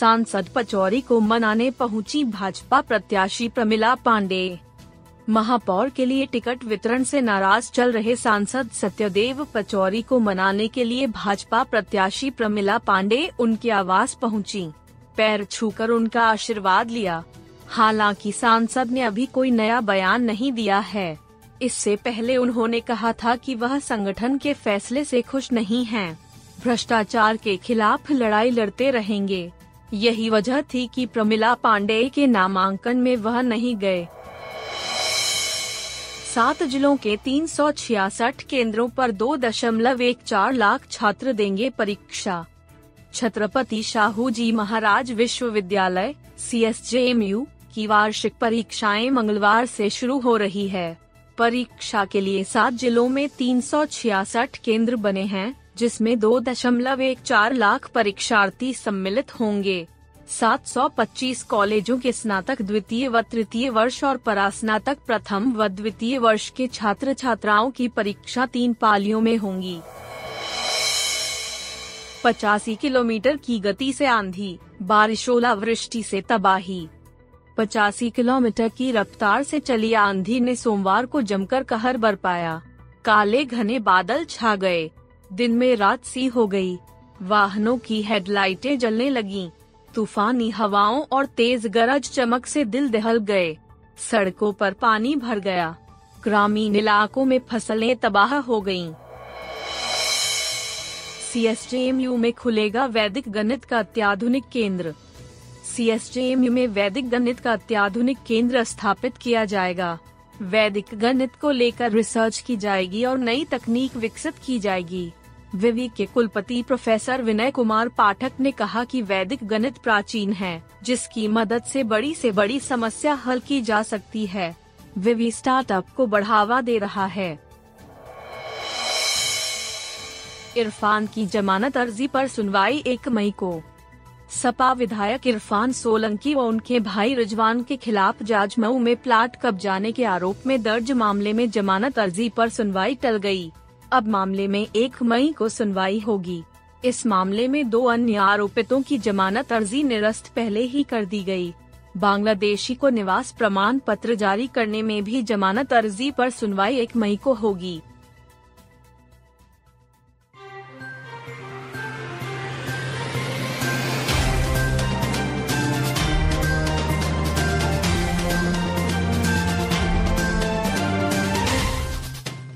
सांसद पचौरी को मनाने पहुँची भाजपा प्रत्याशी प्रमिला पांडे। महापौर के लिए टिकट वितरण से नाराज़ चल रहे सांसद सत्यदेव पचौरी को मनाने के लिए भाजपा प्रत्याशी प्रमिला पांडे उनके आवास पहुँची, पैर छूकर उनका आशीर्वाद लिया। हालाँकि सांसद ने अभी कोई नया बयान नहीं दिया है। इससे पहले उन्होंने कहा था कि वह संगठन के फैसले से खुश नहीं हैं। भ्रष्टाचार के खिलाफ लड़ाई लड़ते रहेंगे। यही वजह थी कि प्रमिला पांडे के नामांकन में वह नहीं गए। सात जिलों के तीन सौ छियासठ केंद्रों पर दो दशमलव एक चार लाख छात्र देंगे परीक्षा। छत्रपति शाहू जी महाराज विश्वविद्यालय सी एस की वार्षिक परीक्षाएँ मंगलवार से शुरू हो रही है। परीक्षा के लिए सात जिलों में तीन सौ छियासठ केंद्र बने हैं। जिसमें दो दशमलव एक चार लाख परीक्षार्थी सम्मिलित होंगे। 725 कॉलेजों के स्नातक द्वितीय व तृतीय वर्ष और परास्नातक प्रथम व द्वितीय वर्ष के छात्र छात्राओं की परीक्षा तीन पालियों में होंगी। पचासी किलोमीटर की गति से आंधी, बारिश ओलावृष्टि से तबाही। पचासी किलोमीटर की रफ्तार से चली आंधी ने सोमवार को जमकर कहर बरपाया। काले घने बादल छा गए। दिन में रात सी हो गई। वाहनों की हेडलाइटें जलने लगीं। तूफानी हवाओं और तेज गरज चमक से दिल दहल गए सड़कों पर पानी भर गया ग्रामीण इलाकों में फ़सलें तबाह हो गयीं। सी एस में खुलेगा वैदिक गणित का अत्याधुनिक केंद्र सी एस में वैदिक गणित का अत्याधुनिक केंद्र स्थापित किया जाएगा वैदिक गणित को लेकर रिसर्च की जाएगी और नई तकनीक विकसित की जाएगी विवि के कुलपति प्रोफेसर विनय कुमार पाठक ने कहा कि वैदिक गणित प्राचीन है, जिसकी मदद से बड़ी से बड़ी समस्या हल की जा सकती है। विवि स्टार्टअप को बढ़ावा दे रहा है। इरफान की जमानत अर्जी पर सुनवाई एक मई को। सपा विधायक इरफान सोलंकी व उनके भाई रिजवान के खिलाफ जाजमऊ में प्लाट कब्जाने के आरोप में दर्ज मामले में जमानत अर्जी पर सुनवाई टल गई। अब मामले में एक मई को सुनवाई होगी इस मामले में दो अन्य आरोपितों की जमानत अर्जी निरस्त पहले ही कर दी गई। बांग्लादेशी को निवास प्रमाण पत्र जारी करने में भी जमानत अर्जी पर सुनवाई एक मई को होगी